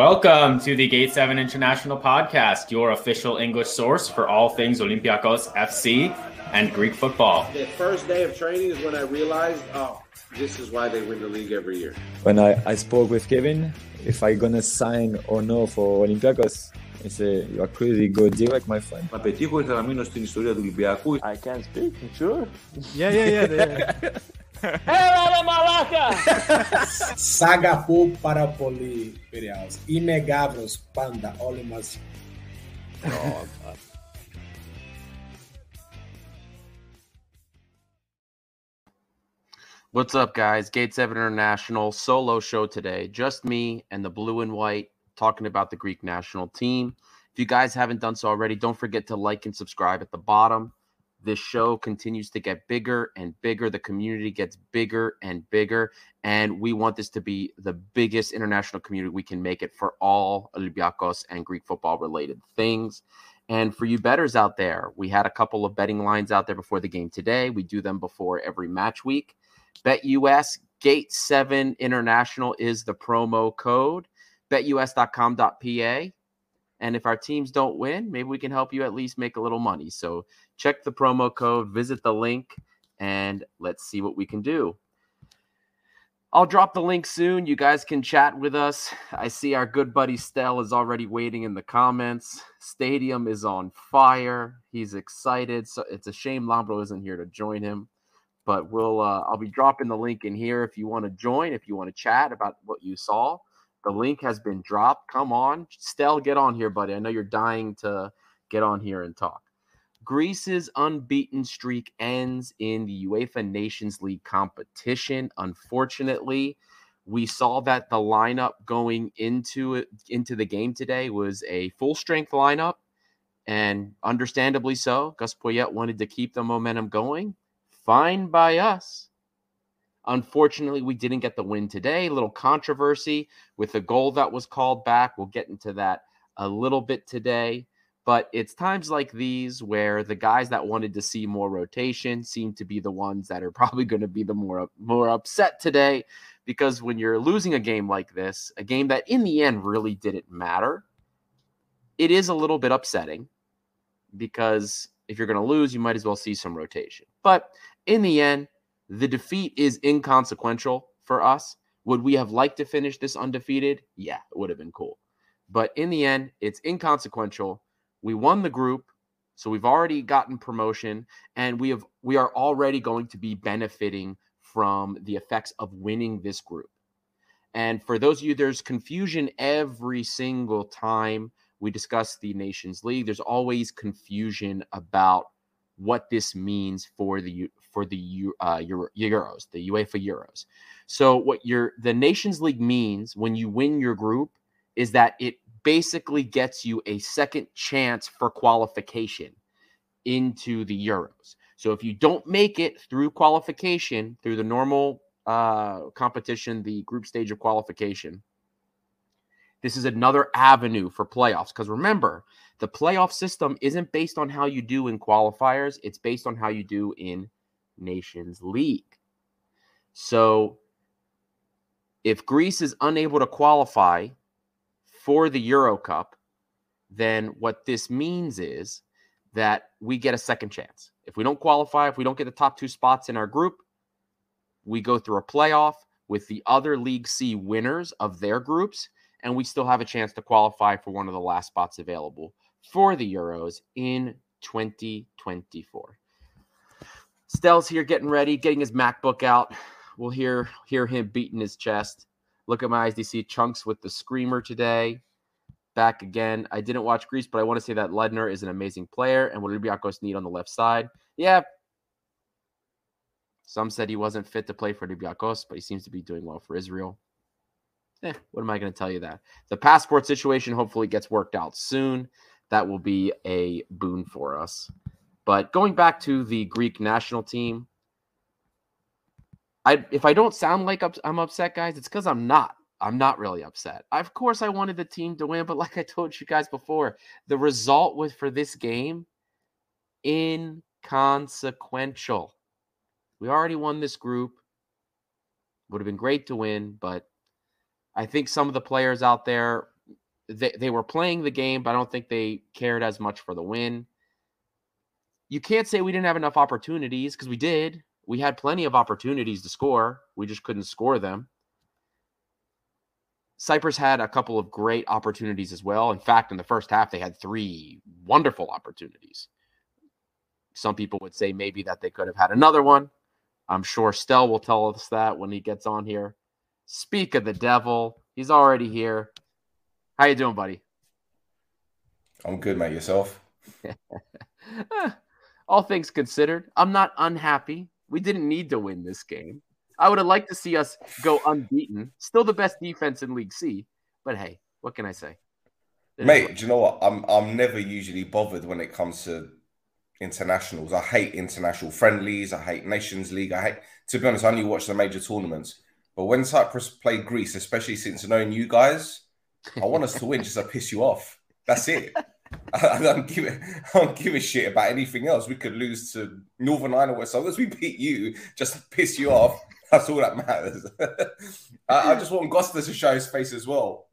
Welcome to the Gate 7 International Podcast, your official English source for all things Olympiacos FC and Greek football. The first day of training is when I realized, oh, this is why they win the league every year. When I, I spoke with Kevin, if I gonna sign or no for Olympiacos, he said, you are crazy, go direct, my friend. Να πετύχω ήθελα να μείνω στην ιστορία του Ολυμπιακού. I can speak, sure. Yeah, yeah, yeah. Έλα ¡Era malaca! Sagapú para. Inegáveis, panda, olha mais. What's up, guys? Gate 7 International solo show today. Just me and the blue and white talking about the Greek national team. If you guys haven't done so already, don't forget to like and subscribe at the bottom. This show continues to get bigger and bigger. The community gets bigger and bigger. And we want this to be the biggest international community we can make it for all Olympiacos and Greek football related things. And for you betters out there, we had a couple of betting lines out there before the game today. We do them before every match week. BetUS Gate 7 International is the promo code. BetUS.com.pa. And if our teams don't win, maybe we can help you at least make a little money. So check the promo code, visit the link, and let's see what we can do. I'll drop the link soon. You guys can chat with us. I see our good buddy Stell is already waiting in the comments. Stadium is on fire. He's excited. So it's a shame Lambro isn't here to join him. But we'll uh, I'll be dropping the link in here if you want to join, if you want to chat about what you saw. The link has been dropped. Come on, Stell, get on here, buddy. I know you're dying to get on here and talk. Greece's unbeaten streak ends in the UEFA Nations League competition. Unfortunately, we saw that the lineup going into it into the game today was a full strength lineup, and understandably so. Gus Poyet wanted to keep the momentum going. Fine by us. Unfortunately, we didn't get the win today. A little controversy with the goal that was called back. We'll get into that a little bit today. But it's times like these where the guys that wanted to see more rotation seem to be the ones that are probably going to be the more more upset today because when you're losing a game like this, a game that in the end really didn't matter, it is a little bit upsetting because if you're going to lose, you might as well see some rotation. But in the end, the defeat is inconsequential for us. Would we have liked to finish this undefeated? Yeah, it would have been cool. But in the end, it's inconsequential. We won the group, so we've already gotten promotion, and we have we are already going to be benefiting from the effects of winning this group. And for those of you, there's confusion every single time we discuss the Nations League. There's always confusion about what this means for the for the uh, Euro, Euros, the UEFA Euros. So what your the Nations League means when you win your group is that it basically gets you a second chance for qualification into the Euros. So if you don't make it through qualification through the normal uh, competition, the group stage of qualification, this is another avenue for playoffs. Because remember, the playoff system isn't based on how you do in qualifiers, it's based on how you do in Nations League. So if Greece is unable to qualify for the Euro Cup, then what this means is that we get a second chance. If we don't qualify, if we don't get the top two spots in our group, we go through a playoff with the other League C winners of their groups, and we still have a chance to qualify for one of the last spots available for the Euros in 2024. Stell's here getting ready, getting his MacBook out. We'll hear hear him beating his chest. Look at my eyes. See chunks with the screamer today? Back again. I didn't watch Greece, but I want to say that Ledner is an amazing player and what Olympiacos need on the left side. Yeah. Some said he wasn't fit to play for Olympiacos, but he seems to be doing well for Israel. Eh, what am I going to tell you that? The passport situation hopefully gets worked out soon. That will be a boon for us. But going back to the Greek national team, I if I don't sound like I'm upset, guys, it's because I'm not. I'm not really upset. Of course, I wanted the team to win, but like I told you guys before, the result was for this game inconsequential. We already won this group. Would have been great to win, but I think some of the players out there they, they were playing the game, but I don't think they cared as much for the win. You can't say we didn't have enough opportunities because we did. We had plenty of opportunities to score. We just couldn't score them. Cyprus had a couple of great opportunities as well. In fact, in the first half, they had three wonderful opportunities. Some people would say maybe that they could have had another one. I'm sure Stell will tell us that when he gets on here. Speak of the devil, he's already here. How you doing, buddy? I'm good, mate. Yourself? All things considered, I'm not unhappy. We didn't need to win this game. I would have liked to see us go unbeaten. Still the best defense in League C, but hey, what can I say? It Mate, do you know what? I'm I'm never usually bothered when it comes to internationals. I hate international friendlies. I hate Nations League. I hate to be honest, I only watch the major tournaments. But when Cyprus played Greece, especially since knowing you guys, I want us to win just to piss you off. That's it. I, don't give a, I don't give a shit about anything else. We could lose to Northern Ireland, as long as we beat you, just to piss you off. That's all that matters. I, I, just want Costa to show his face as well.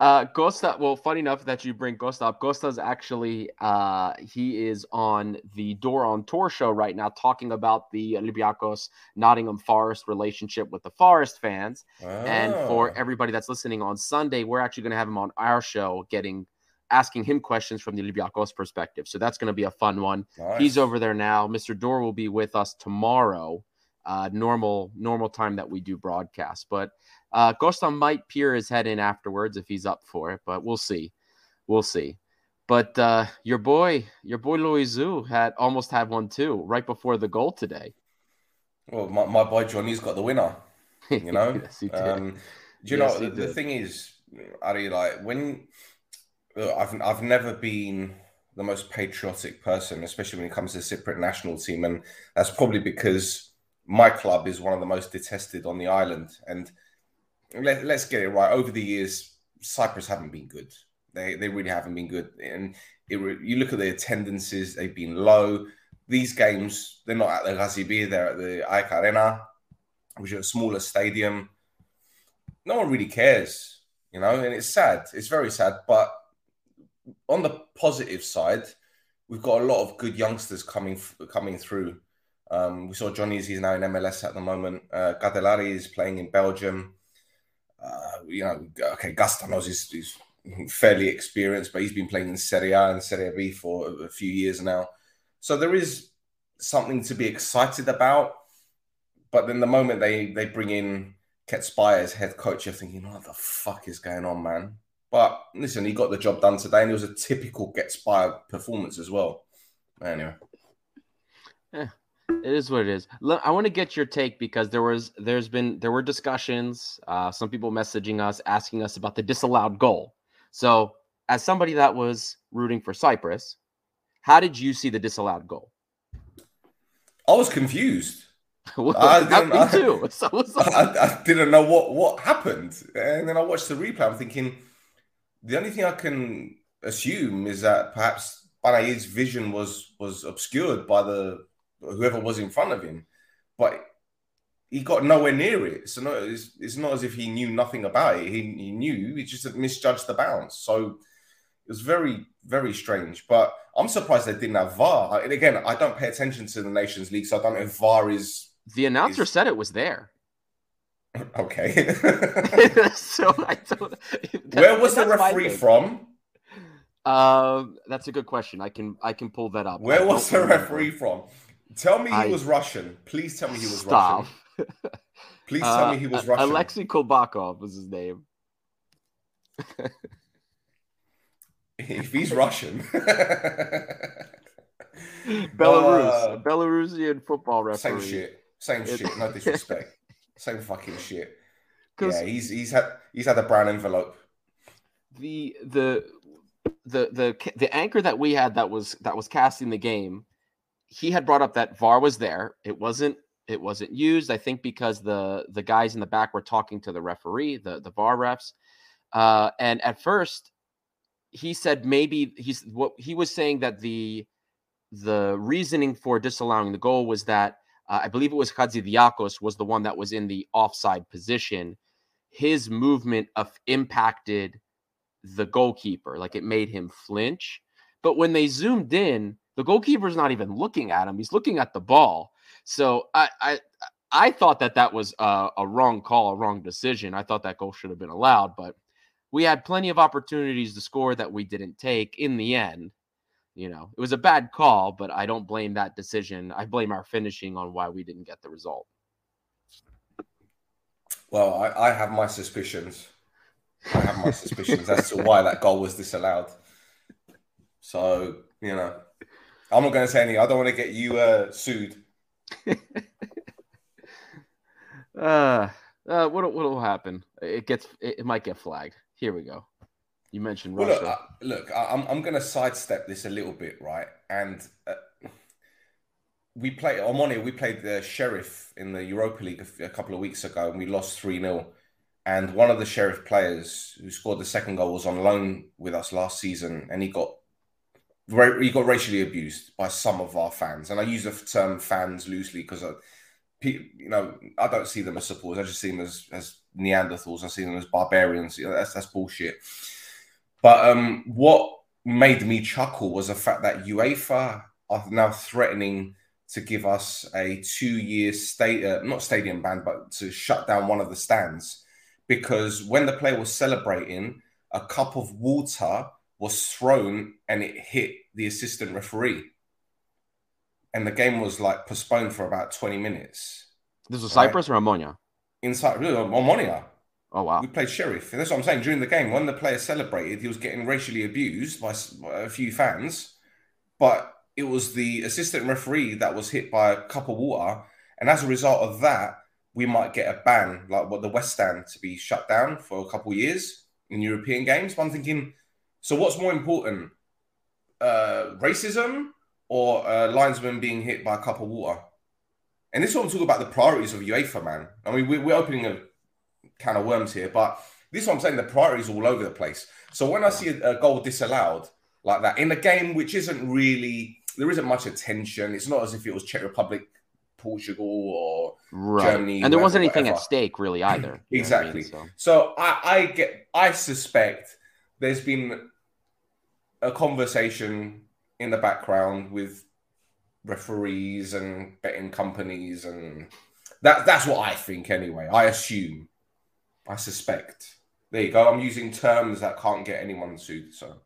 Uh, Costa, well, funny enough that you bring Costa up. Costa's actually, uh, he is on the Door on Tour show right now talking about the Olympiacos Nottingham Forest relationship with the Forest fans. Oh. And for ah. everybody that's listening on Sunday, we're actually going to have him on our show getting asking him questions from the Olympiacos perspective. So that's going to be a fun one. Nice. He's over there now. Mr. Door will be with us tomorrow uh, normal normal time that we do broadcast. But uh, Costa might peer his head in afterwards if he's up for it, but we'll see. We'll see. But uh, your boy, your boy Loizou had almost had one too, right before the goal today. Well, my, my boy Johnny's got the winner. You know, yes, um, do you yes, know the, the, thing is, Ari? Like when look, I've I've never been the most patriotic person, especially when it comes to the Cypriot national team, and that's probably because my club is one of the most detested on the island. And let, us get it right. Over the years, Cyprus haven't been good. They they really haven't been good. And it, you look at the attendances; they've been low. These games, they're not at the Gazibi, they're at the AEK Arena, which is a smaller stadium. No one really cares, you know, and it's sad. It's very sad. But on the positive side, we've got a lot of good youngsters coming coming through. Um, we saw Johnny's, he's now in MLS at the moment. Uh, is playing in Belgium. Uh, you know, okay, Kastanos is, is, fairly experienced, but he's been playing in Serie A and Serie B for a, a few years now. So there is something to be excited about. But then the moment they, they bring in Ketsbaia as head coach, you're thinking, what the fuck is going on, man? But listen, he got the job done today, and it was a typical Ketsbaia performance as well. Anyway. Yeah, it is what it is. I want to get your take because there was, there's been, there were discussions. Uh, some people messaging us, asking us about the disallowed goal. So, as somebody that was rooting for Cyprus, how did you see the disallowed goal? I was confused. well, I didn't, me too. So I, I, didn't know what what happened, and then I watched the replay. I'm thinking the only thing I can assume is that perhaps Panayi's vision was was obscured by the whoever was in front of him, but he got nowhere near it. So no, it's, it's not as if he knew nothing about it. He, he knew he just misjudged the bounce. So it was very very strange. But I'm surprised they didn't have VAR. And again, I don't pay attention to the Nations League, so I don't know if VAR is. The announcer is... said it was there. Okay. so I don't. Where was the referee from? Uh, that's a good question. I can I can pull that up. Where was the referee from? Tell me he I, was Russian. Please tell me he was stop. Russian. Please tell uh, me he was Russian. Alexei Kulbakov was his name. if he's Russian. Belarus. Uh, Belarusian football referee. Same shit. Same shit. No disrespect. Same fucking shit. Yeah, he's he's had he's had a brown envelope. The the the the the anchor that we had that was that was casting the game he had brought up that VAR was there. It wasn't it wasn't used. I think because the the guys in the back were talking to the referee, the the VAR refs. Uh, and at first, he said maybe he's what he was saying that the the reasoning for disallowing the goal was that uh, I believe it was Hatzidiakos was the one that was in the offside position. His movement of impacted the goalkeeper. Like it made him flinch. But when they zoomed in, the goalkeeper's not even looking at him. He's looking at the ball. So I I I thought that that was a, a wrong call, a wrong decision. I thought that goal should have been allowed, but we had plenty of opportunities to score that we didn't take in the end. You know, it was a bad call, but I don't blame that decision. I blame our finishing on why we didn't get the result. Well, I, I have my suspicions. I have my suspicions as to why that goal was disallowed. So, you know, I'm not going to say anything. I don't want to get you uh, sued. uh, uh, what what will happen? It gets it, it, might get flagged. Here we go. You mentioned well, Russia. Look, look I'm I'm going to sidestep this a little bit, right? And uh, we played Omonia. We played the Sheriff in the Europa League a, a couple of weeks ago, and we lost three 0 And one of the Sheriff players who scored the second goal was on loan with us last season, and he got he got racially abused by some of our fans, and I use the term fans loosely because, you know, I don't see them as supporters. I just see them as, as Neanderthals. I see them as barbarians. You know, that's that's bullshit. But um, what made me chuckle was the fact that UEFA are now threatening to give us a two-year state, uh, not stadium ban, but to shut down one of the stands because when the player was celebrating, a cup of water was thrown and it hit the assistant referee. And the game was like postponed for about 20 minutes. This was right? Cyprus or Omonia? Inside, really, Omonia. Oh, wow. We played Sheriff. And that's what I'm saying. During the game, when the player celebrated, he was getting racially abused by a few fans. But it was the assistant referee that was hit by a cup of water. And as a result of that, we might get a ban, like what the West Stand, to be shut down for a couple of years in European games. But I'm thinking, so what's more important, uh, racism or a linesman being hit by a cup of water? And this is what I'm talking about the priorities of UEFA, man. I mean, we're, opening a can of worms here, but this is what I'm saying. The priorities all over the place. So when I see a, a goal disallowed like that in a game which isn't really, there isn't much attention. It's not as if it was Czech Republic Portugal or right. Germany. And there wasn't anything whatever. at stake really either. exactly. I mean? so. so I, I, get I suspect there's been a conversation in the background with referees and betting companies and that that's what I think anyway. I assume. I suspect. There you go. I'm using terms that can't get anyone sued. So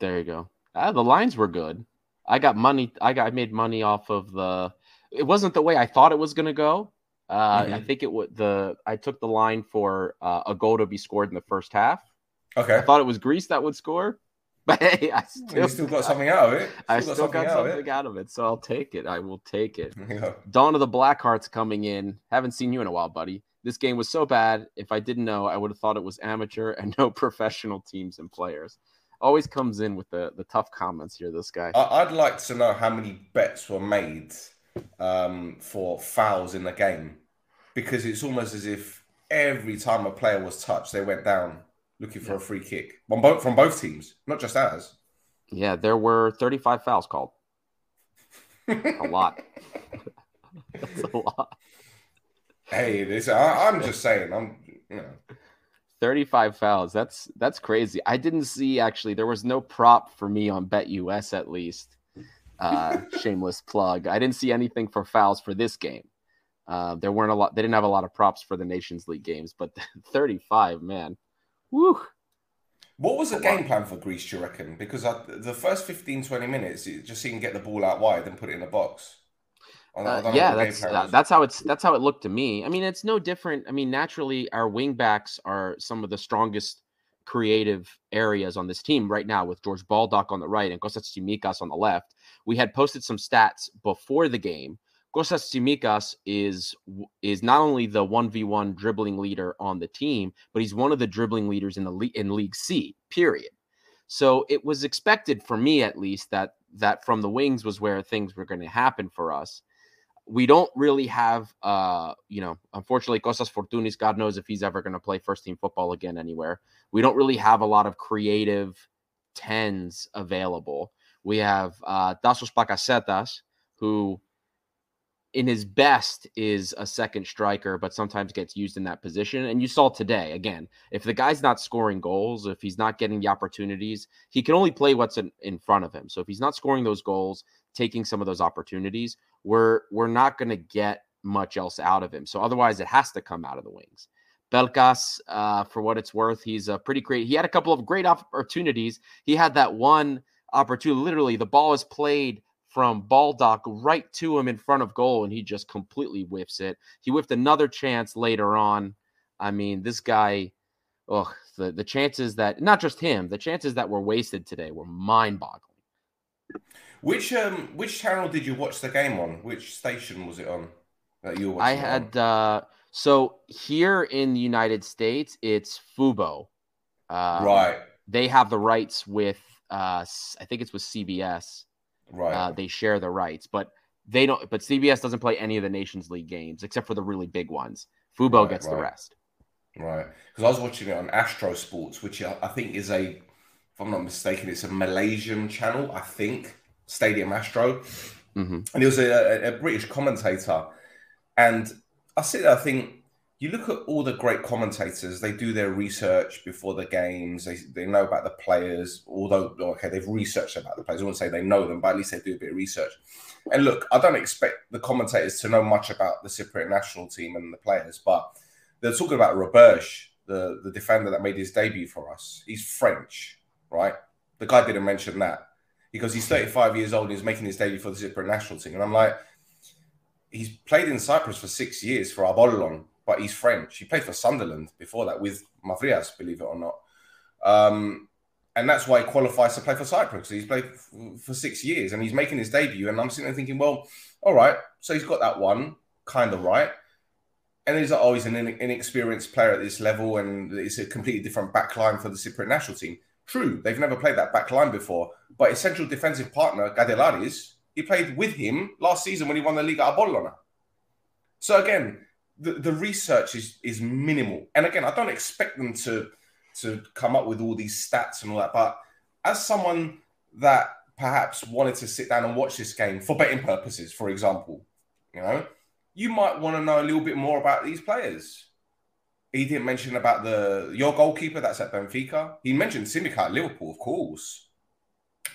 there you go. Ah, the lines were good. I got money. I got I made money off of the. It wasn't the way I thought it was going to go. Uh, mm-hmm. I think it would the. I took the line for uh, a goal to be scored in the first half. Okay. I thought it was Greece that would score. But hey, I still, you still got something out of it. Still I still got, something, got out, something out, of it, so I'll take it. I will take it. Yeah. Dawn of the Blackhearts coming in. Haven't seen you in a while, buddy. This game was so bad. If I didn't know, I would have thought it was amateur and no professional teams and players. Always comes in with the the tough comments here. This guy. I'd like to know how many bets were made um, for fouls in the game, because it's almost as if every time a player was touched, they went down looking for yeah. a free kick from both from both teams, not just ours. Yeah, there were 35 fouls called. a lot. That's a lot. Hey, this I, am just saying. I'm you know. 35 fouls. That's that's crazy. I didn't see actually. There was no prop for me on BetUS at least. Uh, shameless plug. I didn't see anything for fouls for this game. Uh, there weren't a lot. They didn't have a lot of props for the Nations League games, but 35, man. Woo. What was the game plan for Greece, do you reckon? Because I, the first 15, 20 minutes, it just seemed to get the ball out wide and put it in the box. Uh, yeah, that's uh, that's how it's that's how it looked to me. I mean, it's no different. I mean, naturally, our wingbacks are some of the strongest creative areas on this team right now, with George Baldock on the right and Kostas Tsimikas on the left. We had posted some stats before the game Kostas Tsimikas is is not only the 1v1 dribbling leader on the team, but he's one of the dribbling leaders in the in League C, period. So it was expected for me at least that that from the wings was where things were going to happen for us. We don't really have uh, you know, unfortunately Kostas Fortounis, God knows if he's ever going to play first team football again anywhere. We don't really have a lot of creative tens available. We have uh Tassos Bakasetas, who in his best is a second striker, but sometimes gets used in that position. And you saw today again, if the guy's not scoring goals, if he's not getting the opportunities, he can only play what's in, in front of him. So if he's not scoring those goals, taking some of those opportunities, we're we're not going to get much else out of him. So otherwise, it has to come out of the wings. Pelkas, uh, for what it's worth, he's a pretty great. He had a couple of great opportunities. He had that one opportunity. Literally, the ball is played from Baldock right to him in front of goal, and he just completely whiffs it. He whiffed another chance later on. I mean, this guy, oh, the, the chances that not just him, the chances that were wasted today were mind boggling. Which um which channel did you watch the game on? Which station was it on that you were I had uh so here in the United States it's Fubo. Um, right. They have the rights with uh I think it's with CBS. Right. Uh, they share the rights, but they don't. But CBS doesn't play any of the Nations League games except for the really big ones. Fubo right, gets right. the rest. Right. Because I was watching it on Astro Sports, which I think is a, if I'm not mistaken, it's a Malaysian channel. I think Stadium Astro, mm-hmm. and he was a, a, British commentator, and I sit there, I think you look at all the great commentators, they do their research before the games, they, they know about the players, although, okay, they've researched about the players. I wouldn't say they know them, but at least they do a bit of research. And look, I don't expect the commentators to know much about the Cypriot national team and the players, but they're talking about Roberge, the, the defender that made his debut for us. He's French, right? The guy didn't mention that because he's 35 years old and he's making his debut for the Cypriot national team. And I'm like, he's played in Cyprus for six years for Apollon but he's French. He played for Sunderland before that with Mavrias, believe it or not. Um, and that's why he qualifies to play for Cyprus. He's played for six years and he's making his debut. And I'm sitting there thinking, well, all right, so he's got that one kind of right. And he's like, oh, he's an inexperienced player at this level and it's a completely different backline for the Cypriot national team. True, they've never played that backline before, but his central defensive partner, Gadelaris, he played with him last season when he won the Liga Apollona. So again, the, the research is is minimal. And again, I don't expect them to to come up with all these stats and all that. But as someone that perhaps wanted to sit down and watch this game for betting purposes, for example, you know, you might want to know a little bit more about these players. He didn't mention about the your goalkeeper that's at Benfica. He mentioned Tsimikas at Liverpool, of course.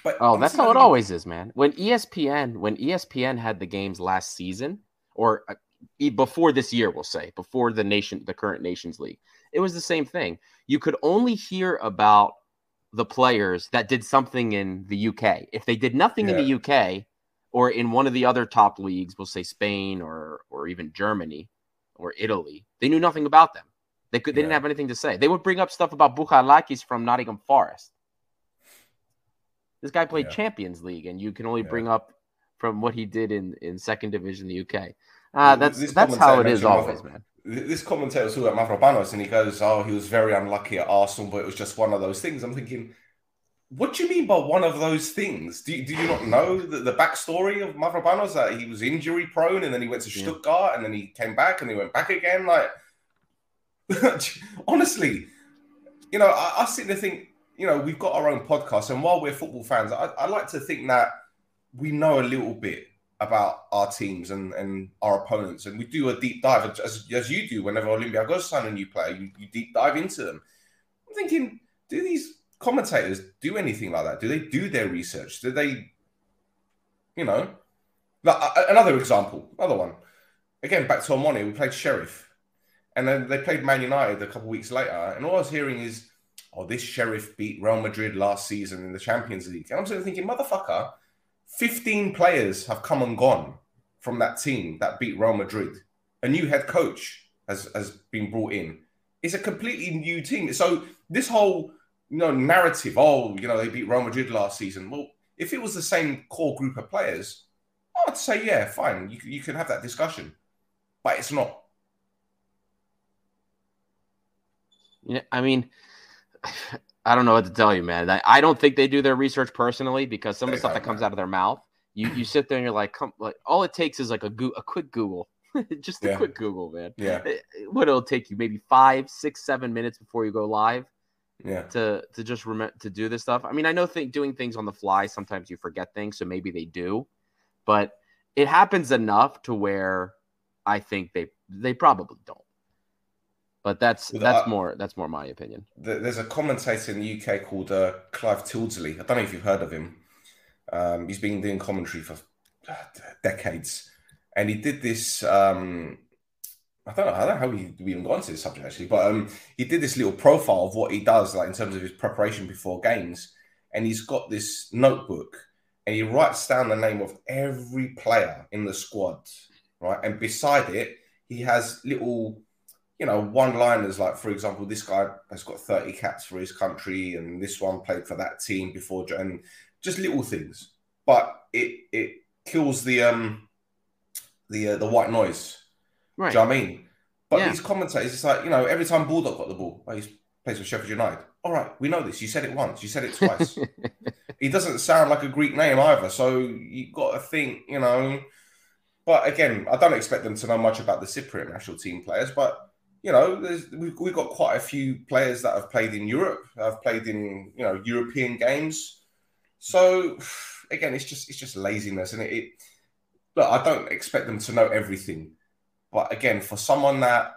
But oh, that's how it always is, man. When ESPN when ESPN had the games last season, or uh, before this year, we'll say, before the nation, the current Nations League, it was the same thing. You could only hear about the players that did something in the UK. If they did nothing yeah. in the UK or in one of the other top leagues, we'll say Spain or or even Germany or Italy, they knew nothing about them. They could they yeah. didn't have anything to say. They would bring up stuff about Bouchalakis from Nottingham Forest. This guy played yeah. Champions League, and you can only bring up from what he did in in second division in the UK. Uh, that's this that's how it is always, man. This commentator was talking about Mavropanos, and he goes, "Oh, he was very unlucky at Arsenal, but it was just one of those things." I'm thinking, what do you mean by one of those things? Do you, do you not know the, the backstory of Mavropanos that he was injury prone, and then he went to Stuttgart, and then he came back, and he went back again? Like, honestly, you know, I, I sit there think, you know, we've got our own podcast, and while we're football fans, I, I like to think that we know a little bit about our teams and, and our opponents. And we do a deep dive, as, as you do whenever Olympiacos sign a new player, you, you deep dive into them. I'm thinking, do these commentators do anything like that? Do they do their research? Do they, you know, like, another example, another one. Again, back to Omoni, we played Sheriff. And then they played Man United a couple weeks later. And all I was hearing is, oh, this Sheriff beat Real Madrid last season in the Champions League. And I'm sort of thinking, motherfucker, 15 players have come and gone from that team that beat Real Madrid. A new head coach has, has been brought in. It's a completely new team. So this whole you know narrative, oh, you know, they beat Real Madrid last season. Well, if it was the same core group of players, I'd say, yeah, fine. You, you can have that discussion. But it's not. I mean, I don't know what to tell you, man. I, I don't think they do their research personally because some of the stuff that comes out of their mouth, you you sit there and you're like, come, like all it takes is like a go- a quick Google, just a yeah. quick Google, man. Yeah. Eh, eh, what it'll take you maybe five, six, seven minutes before you go live. Yeah. To to just remember to do this stuff. I mean, I know th- doing things on the fly sometimes you forget things, so maybe they do, but it happens enough to where I think they they probably don't. But that's that's more that's more my opinion. There's a commentator in the UK called uh, Clive Tyldesley. I don't know if you've heard of him. Um, he's been doing commentary for uh, decades, and he did this. Um, I don't know. I don't know how he even got into this subject actually, but um, he did this little profile of what he does, like in terms of his preparation before games, and he's got this notebook, and he writes down the name of every player in the squad, right, and beside it he has little you know, one liners like, for example, this guy has got 30 caps for his country, and this one played for that team before, and just little things. But it it kills the um the uh, the white noise. Right. Do you know I mean? But yeah. these commentators, it's like, you know, every time Baldock got the ball, he plays for Sheffield United. All right, we know this. You said it once, you said it twice. he doesn't sound like a Greek name either. So you've got to think, you know. But again, I don't expect them to know much about the Cypriot national team players, but you know, we've, we've got quite a few players that have played in Europe, have played in you know European games. So again, it's just it's just laziness, and it, it look, I don't expect them to know everything, but again, for someone that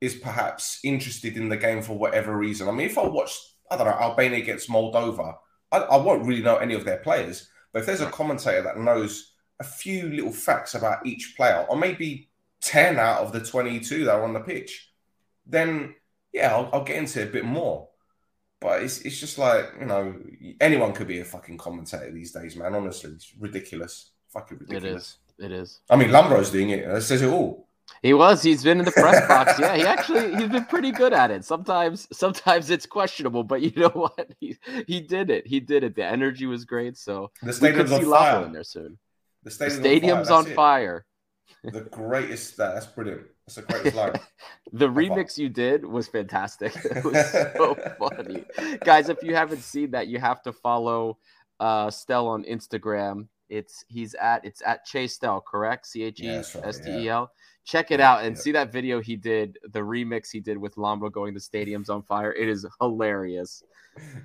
is perhaps interested in the game for whatever reason, I mean, if I watch, I don't know, Albania against Moldova, I, I won't really know any of their players, but if there's a commentator that knows a few little facts about each player, or maybe 10 out of the 22 that are on the pitch, then yeah, I'll, I'll get into it a bit more. But it's, it's just like, you know, anyone could be a fucking commentator these days, man. Honestly, it's ridiculous. Fucking ridiculous. It is. It is. I mean, Lambro's doing it. That says it all. He was. He's been in the press box. Yeah, he actually he's been pretty good at it. Sometimes sometimes it's questionable, but you know what? He he did it. He did it. The energy was great. So the stadium's on fire. in there soon. The, stadium's, the stadium's on fire. On fire the greatest. That, that's brilliant. That's the greatest line. the remix you did was fantastic. It was so funny, guys. If you haven't seen that, you have to follow uh Stel on Instagram. It's he's at it's at Chase Stel, correct? C H E S T E L. Check it out and yeah. see that video he did, the remix he did with Lambro going the stadium's on fire. It is hilarious.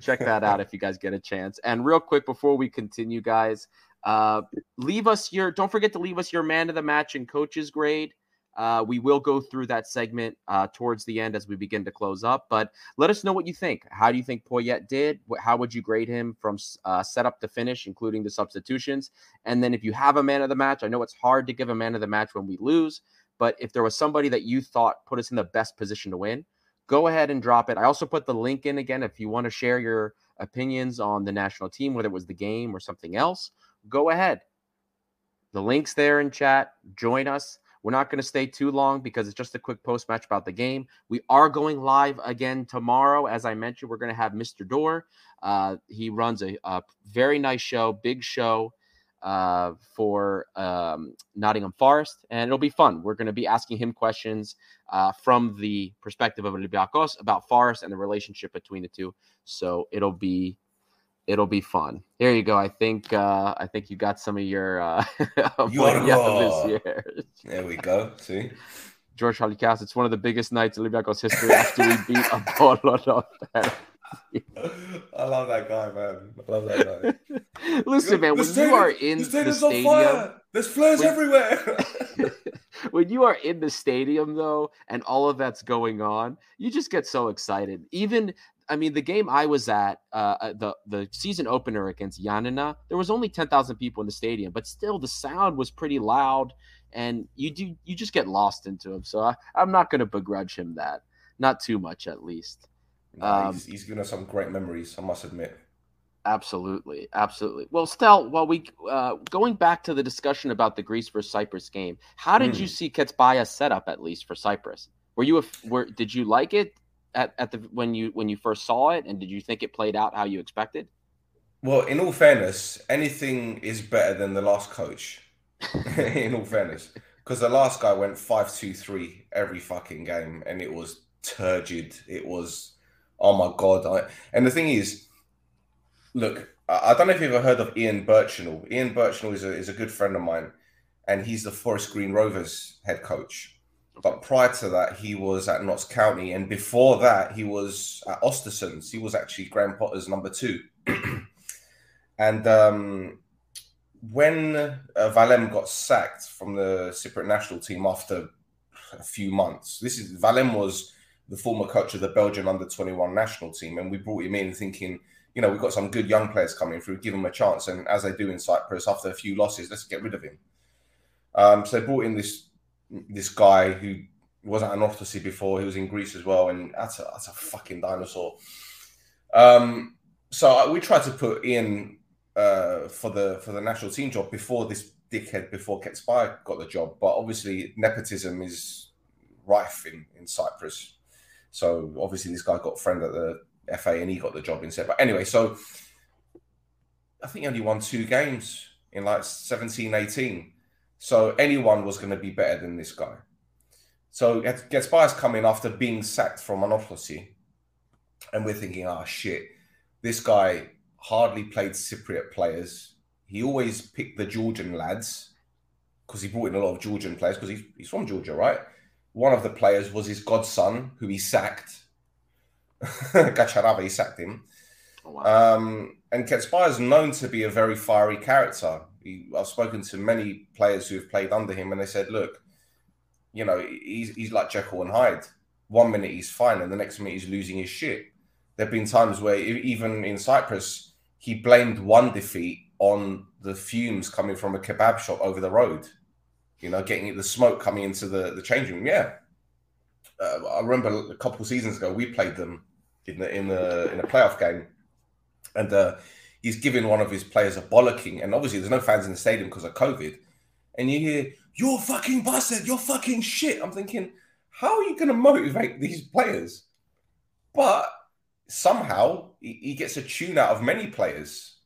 Check that out if you guys get a chance. And real quick before we continue, guys, uh, leave us your, don't forget to leave us your man of the match and coaches grade. Uh, we will go through that segment uh, towards the end as we begin to close up. But let us know what you think. How do you think Poyet did? How would you grade him from uh, setup to finish, including the substitutions? And then if you have a man of the match, I know it's hard to give a man of the match when we lose, but if there was somebody that you thought put us in the best position to win, go ahead and drop it. I also put the link in again if you want to share your opinions on the national team, whether it was the game or something else go ahead. The link's there in chat. Join us. We're not going to stay too long because it's just a quick post match about the game. We are going live again tomorrow. As I mentioned, we're going to have Mr. Door. Uh, he runs a, a, very nice show, big show uh, for um, Nottingham Forest, and it'll be fun. We're going to be asking him questions uh, from the perspective of Olympiacos about Forest and the relationship between the two. So it'll be it'll be fun. There you go. I think uh, I think you got some of your uh, this year. There we go. See. George Halicas, it's one of the biggest nights in Olympiacos history after we beat a Apollo. I love that guy, man. I love that guy. Listen, man, when stadium, you are in the, stadium, there's flares when, everywhere. when you are in the stadium, though, and all of that's going on, you just get so excited. Even I mean, the game I was at, uh, uh, the the season opener against Giannina, there was only ten thousand people in the stadium, but still the sound was pretty loud, and you do you just get lost into him. So I, am not going to begrudge him that, not too much at least. Um, he's, he's given us some great memories, I must admit. Absolutely, absolutely. Well, Stel, while we uh, going back to the discussion about the Greece versus Cyprus game, how did mm. you see Ketsbaia set up at least for Cyprus? Were you a, were did you like it? At, at the when you when you first saw it, and did you think it played out how you expected? Well, in all fairness, anything is better than the last coach. in all fairness, because the last guy went five two three every fucking game, and it was turgid. It was, oh my god! I, and the thing is, look, I, I don't know if you've ever heard of Ian Burchnall. Ian Burchnall is a is a good friend of mine, and he's the Forest Green Rovers head coach. But prior to that, he was at Notts County, and before that, he was at Östersunds. He was actually Graham Potter's number two. and um, when uh, Walem got sacked from the Cypriot national team after a few months, this is Walem was the former coach of the Belgian under 21 national team, and we brought him in thinking, you know, we've got some good young players coming through, give him a chance. And as they do in Cyprus, after a few losses, let's get rid of him. Um, so they brought in this this guy who wasn't an Orthodoxy before. He was in Greece as well, and that's a that's a fucking dinosaur. Um, so we tried to put in uh, for the for the national team job before this dickhead before Ketsbaia got the job, but obviously nepotism is rife in in Cyprus. So obviously this guy got a friend at the FA and he got the job instead. But anyway, so I think he only won two games in like 17, 18. So anyone was going to be better than this guy. So Ketsbaia's coming after being sacked from Anorthosis. And we're thinking, oh shit, this guy hardly played Cypriot players. He always picked the Georgian lads because he brought in a lot of Georgian players because he's, he's from Georgia, right? One of the players was his godson, who he sacked. Kacharava, he sacked him. Oh, wow. um, and Ketsbaia is known to be a very fiery character. He, I've spoken to many players who have played under him, and they said, "Look, you know, he's he's like Jekyll and Hyde. One minute he's fine, and the next minute he's losing his shit." There've been times where, even in Cyprus, he blamed one defeat on the fumes coming from a kebab shop over the road. You know, getting the smoke coming into the the change room. Yeah, uh, I remember a couple seasons ago we played them in the in the in a playoff game, and uh, he's giving one of his players a bollocking, and obviously there's no fans in the stadium because of COVID, and you hear you're fucking bastard, you're fucking shit. I'm thinking, how are you going to motivate these players? But somehow he, gets a tune out of many players,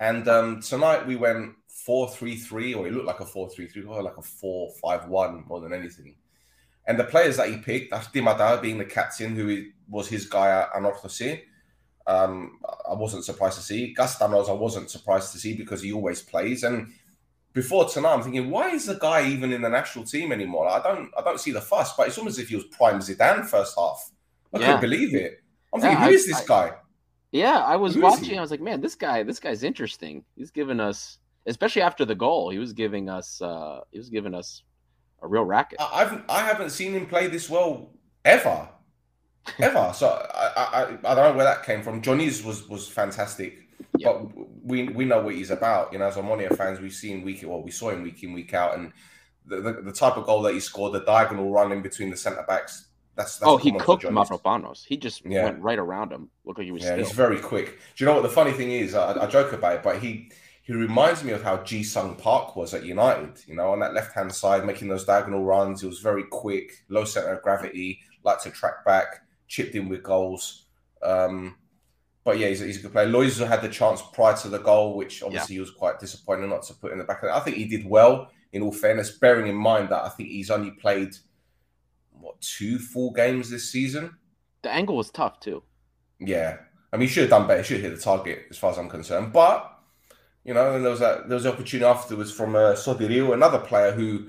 and um, tonight we went four three three, or it looked like a four three three, or like a four five one more than anything. And the players that he picked, that's Dimada being the captain, who was his guy at Anorthosis, um, I wasn't surprised to see. Kastanos, I wasn't surprised to see because he always plays. And before tonight, I'm thinking, why is the guy even in the national team anymore? I don't, I don't see the fuss. But it's almost as if he was prime Zidane first half. I yeah. couldn't believe it. I'm thinking, yeah, who I, is this I, guy? Yeah, I was who watching. I was like, man, this guy, this guy's interesting. He's giving us, especially after the goal, he was giving us, uh, he was giving us a real racket. I've I haven't seen him play this well ever, ever. so I, I I don't know where that came from. Johnny's was was fantastic, but we we know what he's about. You know, as Omonia fans, we've seen week well, we saw him week in week out, and the, the, the type of goal that he scored, the diagonal run in between the centre backs. That's, that's oh, he cooked Mavropanos. He just yeah. went right around him. Looked like he was. Yeah, still. he's very quick. Do you know what the funny thing is? I, I joke about it, but he he reminds me of how Ji-sung Park was at United, you know, on that left hand side, making those diagonal runs. He was very quick, low center of gravity, like to track back, chipped in with goals. Um, but yeah, he's, he's a good player. Loizou had the chance prior to the goal, which obviously yeah. he was quite disappointed not to put in the back. I think he did well, in all fairness, bearing in mind that I think he's only played, what, two full games this season? The angle was tough, too. Yeah. I mean, he should have done better. He should have hit the target, as far as I'm concerned. But you know, and there was that there was an opportunity afterwards from uh, Sotiriou, another player who,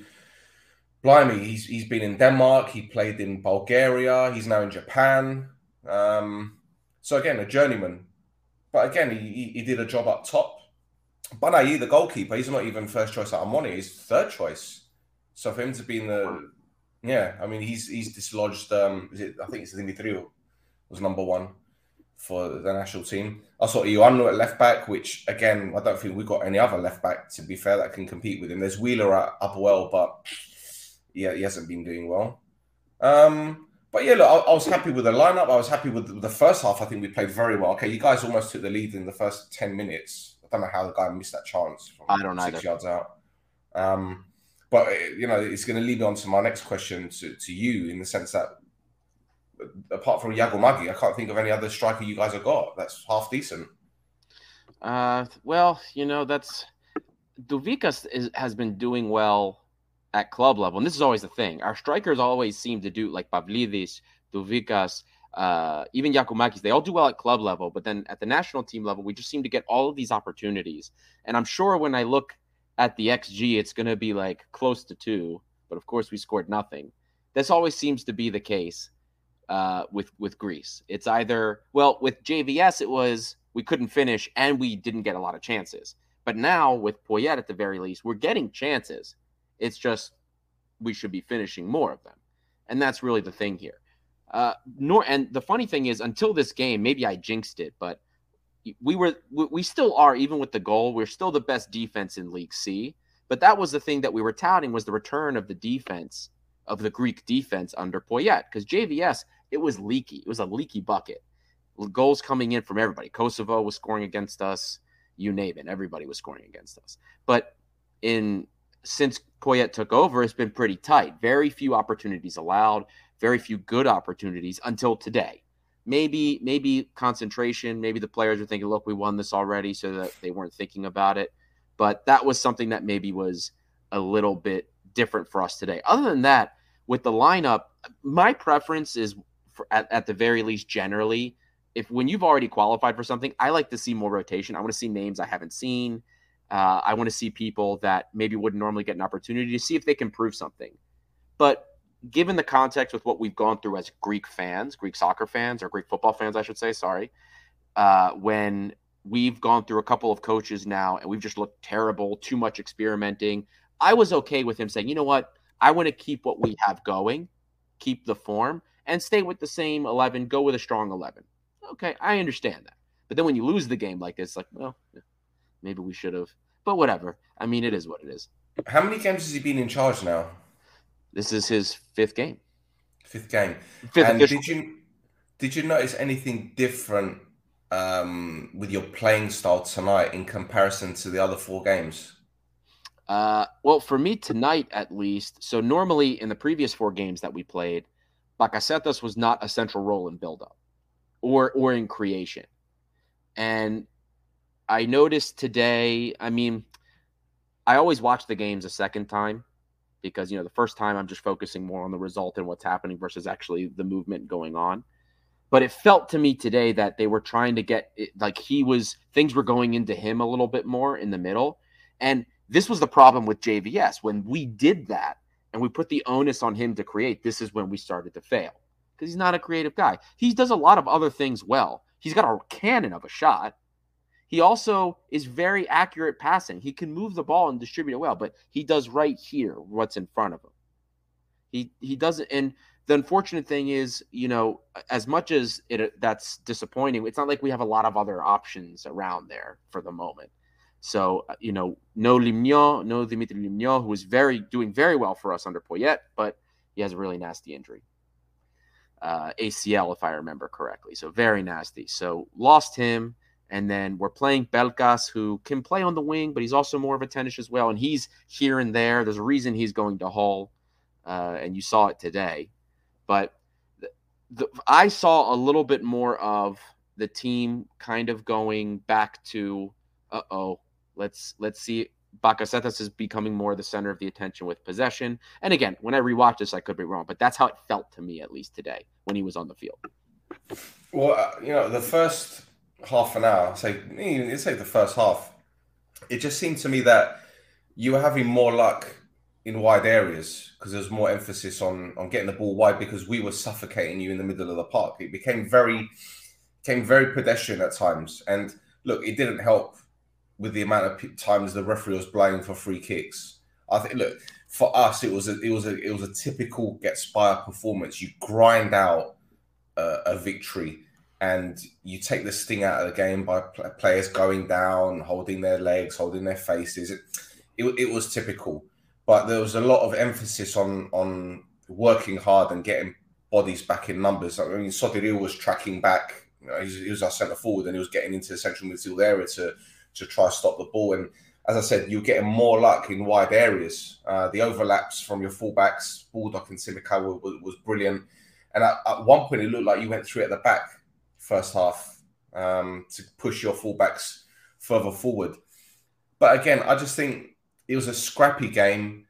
blimey, he's he's been in Denmark, he played in Bulgaria, he's now in Japan. Um, so again, a journeyman, but again, he, he did a job up top. Banai, the goalkeeper, he's not even first choice at Amoni, he's third choice. So for him to be in the, yeah, I mean, he's he's dislodged. Um, is it? I think it's Dimitriou was number one for the national team. I saw Ioannou at left back, which again, I don't think we've got any other left back to be fair that can compete with him. There's Wheeler at well, but yeah, he hasn't been doing well. Um, but yeah, look, I, I, was happy with the lineup. I was happy with the first half. I think we played very well. Okay, you guys almost took the lead in the first ten minutes. I don't know how the guy missed that chance. I don't know. Six either. yards out. Um, but you know, it's going to lead me on to my next question to, to you in the sense that apart from Iago Maggi, I can't think of any other striker you guys have got that's half decent. Uh, well, you know that's Douvikas is, has been doing well at club level, and this is always the thing. Our strikers always seem to do like Pavlidis, Douvikas, uh, even Giakoumakis, They all do well at club level, but then at the national team level, we just seem to get all of these opportunities. And I'm sure when I look at the XG, it's going to be like close to two, but of course we scored nothing. This always seems to be the case uh, with with Greece. It's either well with JVS it was we couldn't finish and we didn't get a lot of chances. But now with Poyet at the very least, we're getting chances. It's just we should be finishing more of them. And that's really the thing here. Uh, nor and the funny thing is, until this game, maybe I jinxed it, but we were we still are even with the goal. We're still the best defense in League C. But that was the thing that we were touting was the return of the defense of the Greek defense under Poyet because JVS it was leaky. It was a leaky bucket. Goals coming in from everybody. Kosovo was scoring against us. You name it, everybody was scoring against us. But in since Poyet took over, it's been pretty tight. Very few opportunities allowed. Very few good opportunities until today. Maybe maybe concentration. Maybe the players are thinking, "Look, we won this already," so that they weren't thinking about it. But that was something that maybe was a little bit different for us today. Other than that, with the lineup, my preference is for, at, at the very least generally if when you've already qualified for something, I like to see more rotation. I want to see names I haven't seen. Uh, I want to see people that maybe wouldn't normally get an opportunity to see if they can prove something. But given the context with what we've gone through as Greek fans, Greek soccer fans, or Greek football fans, I should say, sorry, uh, when we've gone through a couple of coaches now and we've just looked terrible, too much experimenting, I was okay with him saying, you know what? I want to keep what we have going, keep the form, and stay with the same 11, go with a strong 11. Okay, I understand that. But then when you lose the game like this, like, well, maybe we should have. But whatever. I mean, it is what it is. How many games has he been in charge now? This is his fifth game. Fifth game. Fifth and did you did you notice anything different um, with your playing style tonight in comparison to the other four games? Uh, well, for me tonight at least. So normally in the previous four games that we played, Bakasetas was not a central role in buildup or or in creation. And I noticed today, I mean, I always watch the games a second time because you know the first time I'm just focusing more on the result and what's happening versus actually the movement going on. But it felt to me today that they were trying to get like he was things were going into him a little bit more in the middle. And this was the problem with JVS. When we did that and we put the onus on him to create, this is when we started to fail because he's not a creative guy. He does a lot of other things well. He's got a cannon of a shot. He also is very accurate passing. He can move the ball and distribute it well, but he does right here what's in front of him. He he doesn't and the unfortunate thing is, you know, as much as it that's disappointing, it's not like we have a lot of other options around there for the moment. So, uh, you know, no Limnios, no Dimitri Limnios, who is very doing very well for us under Poyet, but he has a really nasty injury. Uh, ACL, if I remember correctly. So very nasty. So lost him. And then we're playing Pelkas, who can play on the wing, but he's also more of a tennis as well. And he's here and there. There's a reason he's going to Hull, uh, and you saw it today. But the, the, I saw a little bit more of the team kind of going back to, uh oh, Let's let's see. Bakasetas is becoming more the center of the attention with possession. And again, when I rewatch this, I could be wrong, but that's how it felt to me, at least today, when he was on the field. Well, uh, you know, the first half an hour, say, it's say the first half, it just seemed to me that you were having more luck in wide areas because there was more emphasis on on getting the ball wide because we were suffocating you in the middle of the park. It became very became very pedestrian at times, and look, it didn't help with the amount of times the referee was blowing for free kicks. I think look for us it was a it was a it was a typical Ketsbaia performance. You grind out uh, a victory and you take the sting out of the game by players going down, holding their legs, holding their faces. It, it, it was typical, but there was a lot of emphasis on on working hard and getting bodies back in numbers. I mean, Sotiriou was tracking back. You know, he, was, he was our centre forward and he was getting into the central midfield area to to try stop the ball. And as I said, you're getting more luck in wide areas. Uh, the overlaps from your fullbacks, Baldock and Tsimikas, was, was brilliant. And at, at, one point, it looked like you went through at the back first half um, to push your fullbacks further forward. But again, I just think it was a scrappy game.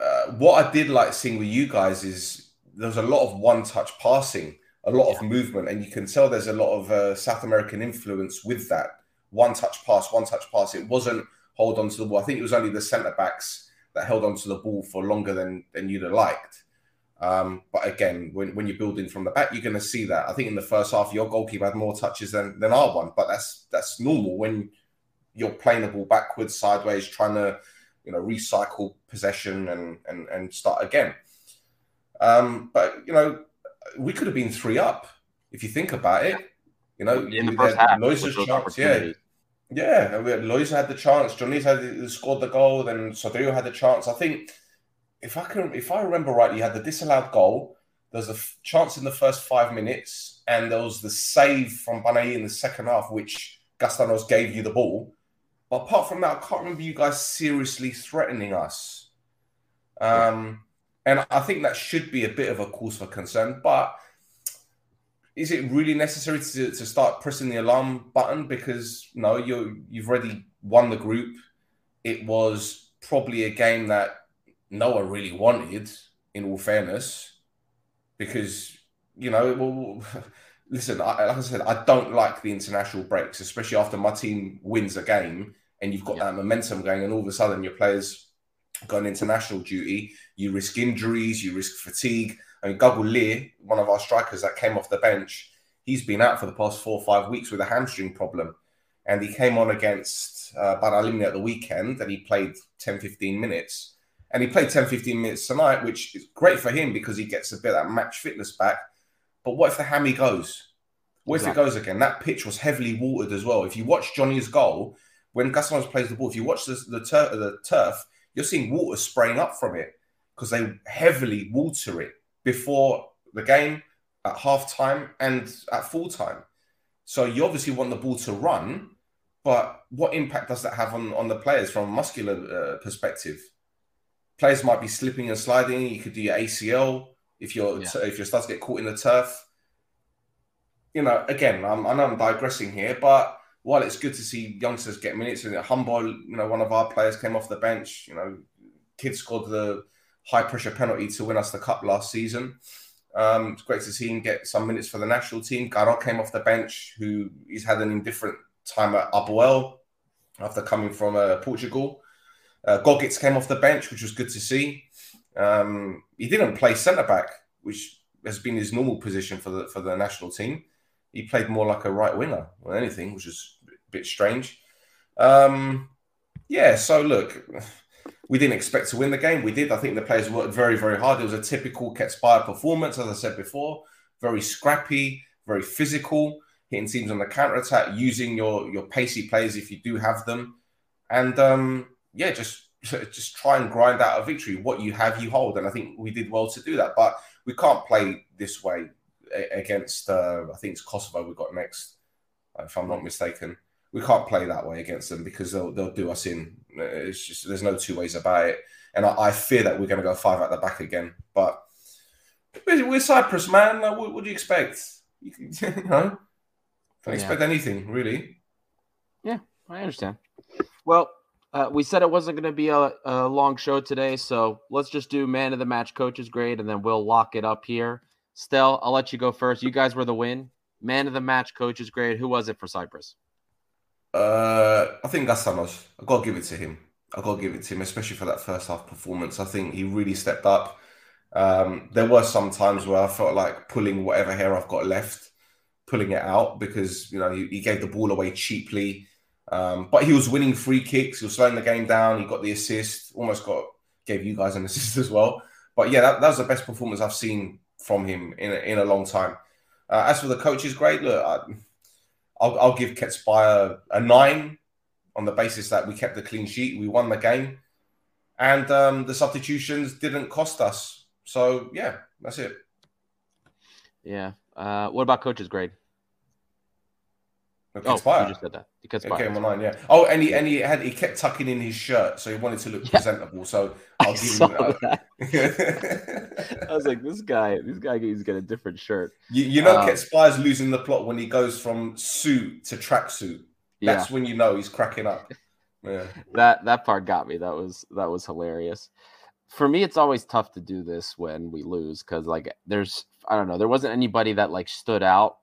Uh, what I did like seeing with you guys is there was a lot of one-touch passing, a lot yeah. of movement, and you can tell there's a lot of uh, South American influence with that one touch pass, one touch pass. It wasn't hold on to the ball. I think it was only the centre backs that held on to the ball for longer than than you'd have liked. Um, but again, when, when you're building from the back, you're going to see that. I think in the first half, your goalkeeper had more touches than, than our one, but that's that's normal when you're playing the ball backwards, sideways, trying to you know recycle possession and and and start again. Um, but you know, we could have been three up if you think about it. You know, in the first half, chance, yeah. Yeah, Loizou had the chance. Johnny's had scored the goal. Then Sotiriou had the chance. I think if I can, if I remember rightly, you had the disallowed goal. There's a f- chance in the first five minutes, and there was the save from Banai in the second half, which Kastanos gave you the ball. But apart from that, I can't remember you guys seriously threatening us. Um, and I think that should be a bit of a cause for concern. But is it really necessary to, to start pressing the alarm button? Because no, you you've already won the group. It was probably a game that no one really wanted, in all fairness, because you know, well, listen, I, like I said, I don't like the international breaks, especially after my team wins a game and you've got yeah. that momentum going, and all of a sudden your players go on international duty. You risk injuries, you risk fatigue. I mean, Gago Lee, one of our strikers that came off the bench, he's been out for the past four or five weeks with a hamstring problem. And he came on against uh, Paralimni at the weekend and he played 10, 15 minutes. And he played 10, 15 minutes tonight, which is great for him because he gets a bit of that match fitness back. But what if the hammy goes? What exactly. if it goes again? That pitch was heavily watered as well. If you watch Johnny's goal, when Kastanos plays the ball, if you watch the, the, tur- the turf, you're seeing water spraying up from it because they heavily water it before the game, at half time, and at full time. So you obviously want the ball to run, but what impact does that have on, on the players from a muscular uh, perspective? Players might be slipping and sliding. You could do your ACL if your yeah. if your studs get caught in the turf. You know, again, I'm, I know I'm digressing here, but while it's good to see youngsters get minutes, and Humble, you know, one of our players came off the bench. You know, kids scored the high pressure penalty to win us the cup last season. Um, it's great to see him get some minutes for the national team. Garo came off the bench, who he's had an indifferent time at Apoel after coming from uh, Portugal. Uh, came off the bench, which was good to see. Um, he didn't play centre back, which has been his normal position for the for the national team. He played more like a right winger or anything, which is a bit strange. Um, yeah, so look, we didn't expect to win the game. We did. I think the players worked very, very hard. It was a typical Ketsbaia performance, as I said before. Very scrappy, very physical, hitting teams on the counter attack, using your your pacey players if you do have them, and um, yeah, just just try and grind out a victory. What you have, you hold, and I think we did well to do that. But we can't play this way against. Uh, I think it's Kosovo we've got next, if I'm not mistaken we can't play that way against them because they'll they'll do us in. It's just there's no two ways about it, and I, I fear that we're going to go five at the back again. But we're, Cyprus, man. Like, what, what, do you expect? You, you know, don't expect yeah. anything really. Yeah, I understand. Well, uh, we said it wasn't going to be a, a, long show today, so let's just do man of the match, coaches grade, and then we'll lock it up here. Stell, I'll let you go first. You guys were the win. Man of the match, coaches grade. Who was it for Cyprus? Uh, I think Kastanos. I got to give it to him. I got to give it to him, especially for that first half performance. I think he really stepped up. Um, there were some times where I felt like pulling whatever hair I've got left, pulling it out because you know he, he gave the ball away cheaply. Um, but he was winning free kicks. He was slowing the game down. He got the assist. Almost got gave you guys an assist as well. But yeah, that, that was the best performance I've seen from him in a, in a long time. Uh, as for the coaches, great. Look, I, I'll, I'll give Ketsbaia a nine on the basis that we kept the clean sheet, we won the game, and um, the substitutions didn't cost us. So yeah, that's it. Yeah. Uh, what about coach's grade? Oh, you just said that. Because okay, nine, yeah. Oh, and he and he had he kept tucking in his shirt, so he wanted to look yeah. presentable. So I'll I give saw him that. I was like, this guy, this guy he's got a different shirt. You, you know, um, Ketsbaia's losing the plot when he goes from suit to tracksuit. That's yeah. when you know he's cracking up. Yeah. That that part got me. That was that was hilarious. For me, it's always tough to do this when we lose because like there's I don't know, there wasn't anybody that like stood out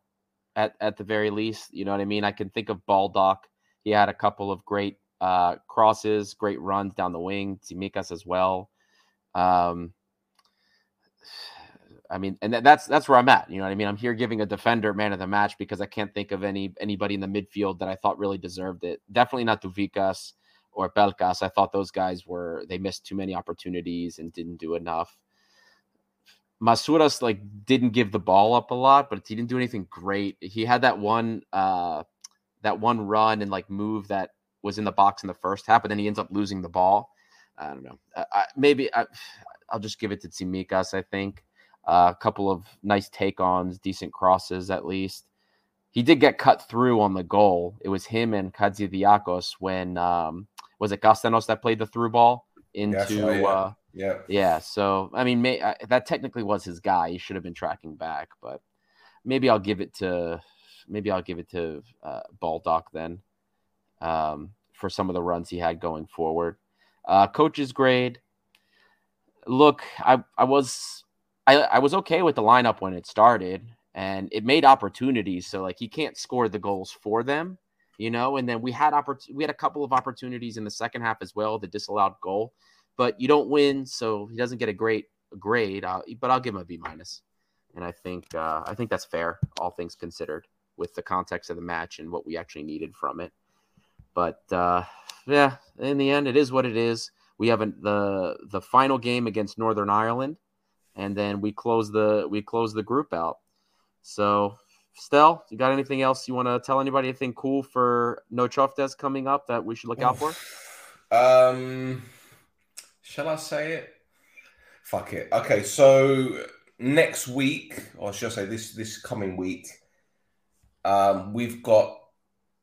at at the very least. You know what I mean? I can think of Baldock. He had a couple of great uh, crosses, great runs down the wing. Tsimikas as well. Um, I mean, and that's that's where I'm at. You know what I mean? I'm here giving a defender man of the match because I can't think of any anybody in the midfield that I thought really deserved it. Definitely not Douvikas or Pelkas. I thought those guys were they missed too many opportunities and didn't do enough. Masouras like didn't give the ball up a lot, but he didn't do anything great. He had that one uh that one run and like move that was in the box in the first half, but then he ends up losing the ball. I don't know. I, maybe I, will just give it to Tsimikas. I think uh, a couple of nice take ons, decent crosses at least. He did get cut through on the goal. It was him and Hatzidiakos when um, was it Kastanos that played the through ball into yeah, yeah. Uh, yeah. yeah. So I mean, may, uh, that technically was his guy. He should have been tracking back, but maybe I'll give it to maybe I'll give it to uh, Baldock then um, for some of the runs he had going forward. Uh, coach's grade. Look, I I was I, I was okay with the lineup when it started, and it made opportunities. So like he can't score the goals for them, you know. And then we had oppor- we had a couple of opportunities in the second half as well. The disallowed goal, but you don't win, so he doesn't get a great grade. But I'll give him a B minus, and I think uh, I think that's fair, all things considered, with the context of the match and what we actually needed from it. But uh, yeah, in the end, it is what it is. We have a, the the final game against Northern Ireland, and then we close the we close the group out. So, Stel, you got anything else you want to tell anybody? Anything cool for No Choftes coming up that we should look out for? Um, shall I say it? Fuck it. Okay, so next week, or should I say this this coming week, um, we've got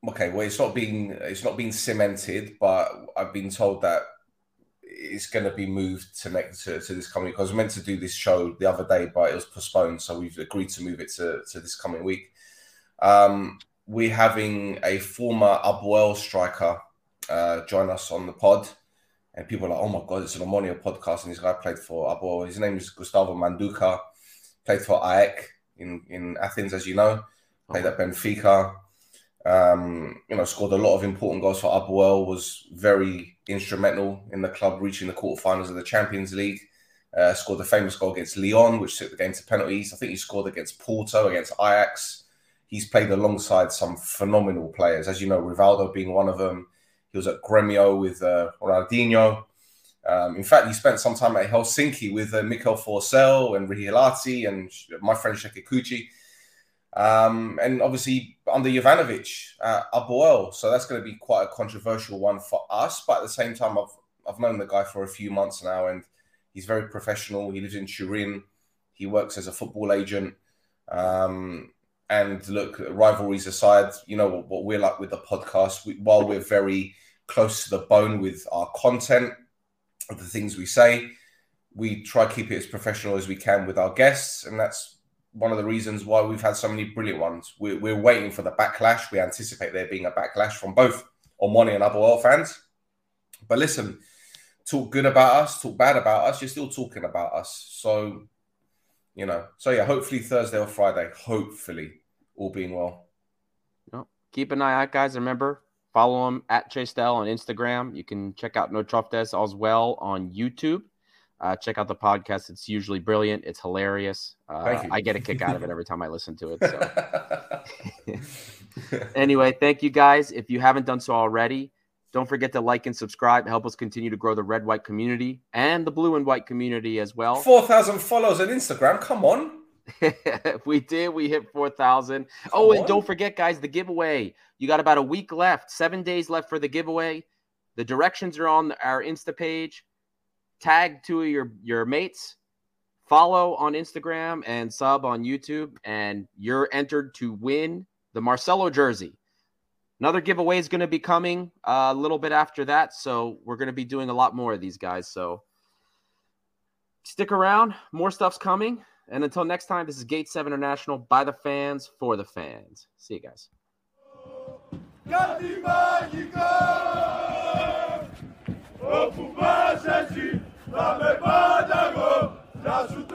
okay, well, it's not being it's not being cemented, but I've been told that it's going to be moved to next to, to this coming because I was meant to do this show the other day, but it was postponed, so we've agreed to move it to, to this coming week. Um, we're having a former Apoel striker uh, join us on the pod, and people are like, "Oh my god, it's an Omonia podcast!" And this guy played for Apoel. His name is Gustavo Manduca. Played for AEK in in Athens, as you know. Played at Benfica. Um, you know, scored a lot of important goals for Apoel, was very instrumental in the club reaching the quarterfinals of the Champions League. Uh, scored a famous goal against Lyon, which took the game to penalties. I think he scored against Porto, against Ajax. He's played alongside some phenomenal players, as you know, Rivaldo being one of them. He was at Gremio with uh, Ronaldinho. Um, in fact, he spent some time at Helsinki with uh, Mikael Forssell and Riihilahti and my friend Shekikuchi. Um, and obviously under Jovanovic at Apoel. So that's going to be quite a controversial one for us. But at the same time, I've, I've known the guy for a few months now and he's very professional. He lives in Turin. He works as a football agent. Um, and look, rivalries aside, you know what, what we're like with the podcast. We, while we're very close to the bone with our content, the things we say, we try to keep it as professional as we can with our guests, and that's one of the reasons why we've had so many brilliant ones. We're, we're waiting for the backlash. We anticipate there being a backlash from both Omonia and Apoel fans. But listen, talk good about us, talk bad about us, you're still talking about us. So, you know, so yeah, hopefully Thursday or Friday, hopefully, all being well. keep an eye out, guys. Remember, follow him at Chase Dell on Instagram. You can check out No Choftes as well on YouTube. Uh, check out the podcast. It's usually brilliant. It's hilarious. Uh, I get a kick out of it every time I listen to it. So, anyway, thank you guys. If you haven't done so already, don't forget to like and subscribe. Help us continue to grow the red white community and the blue and white community as well. 4,000 followers on Instagram. Come on. we did. We hit 4,000. Oh, and don't forget, guys, the giveaway. You got about a week left, seven days left for the giveaway. The directions are on our Insta page tag two of your your mates, follow on Instagram and sub on YouTube, and you're entered to win the Marcelo jersey. Another giveaway is going to be coming uh, a little bit after that, so we're going to be doing a lot more of these guys. So stick around, more stuff's coming. And until next time, this is Gate 7 International by the fans for the fans. See you guys.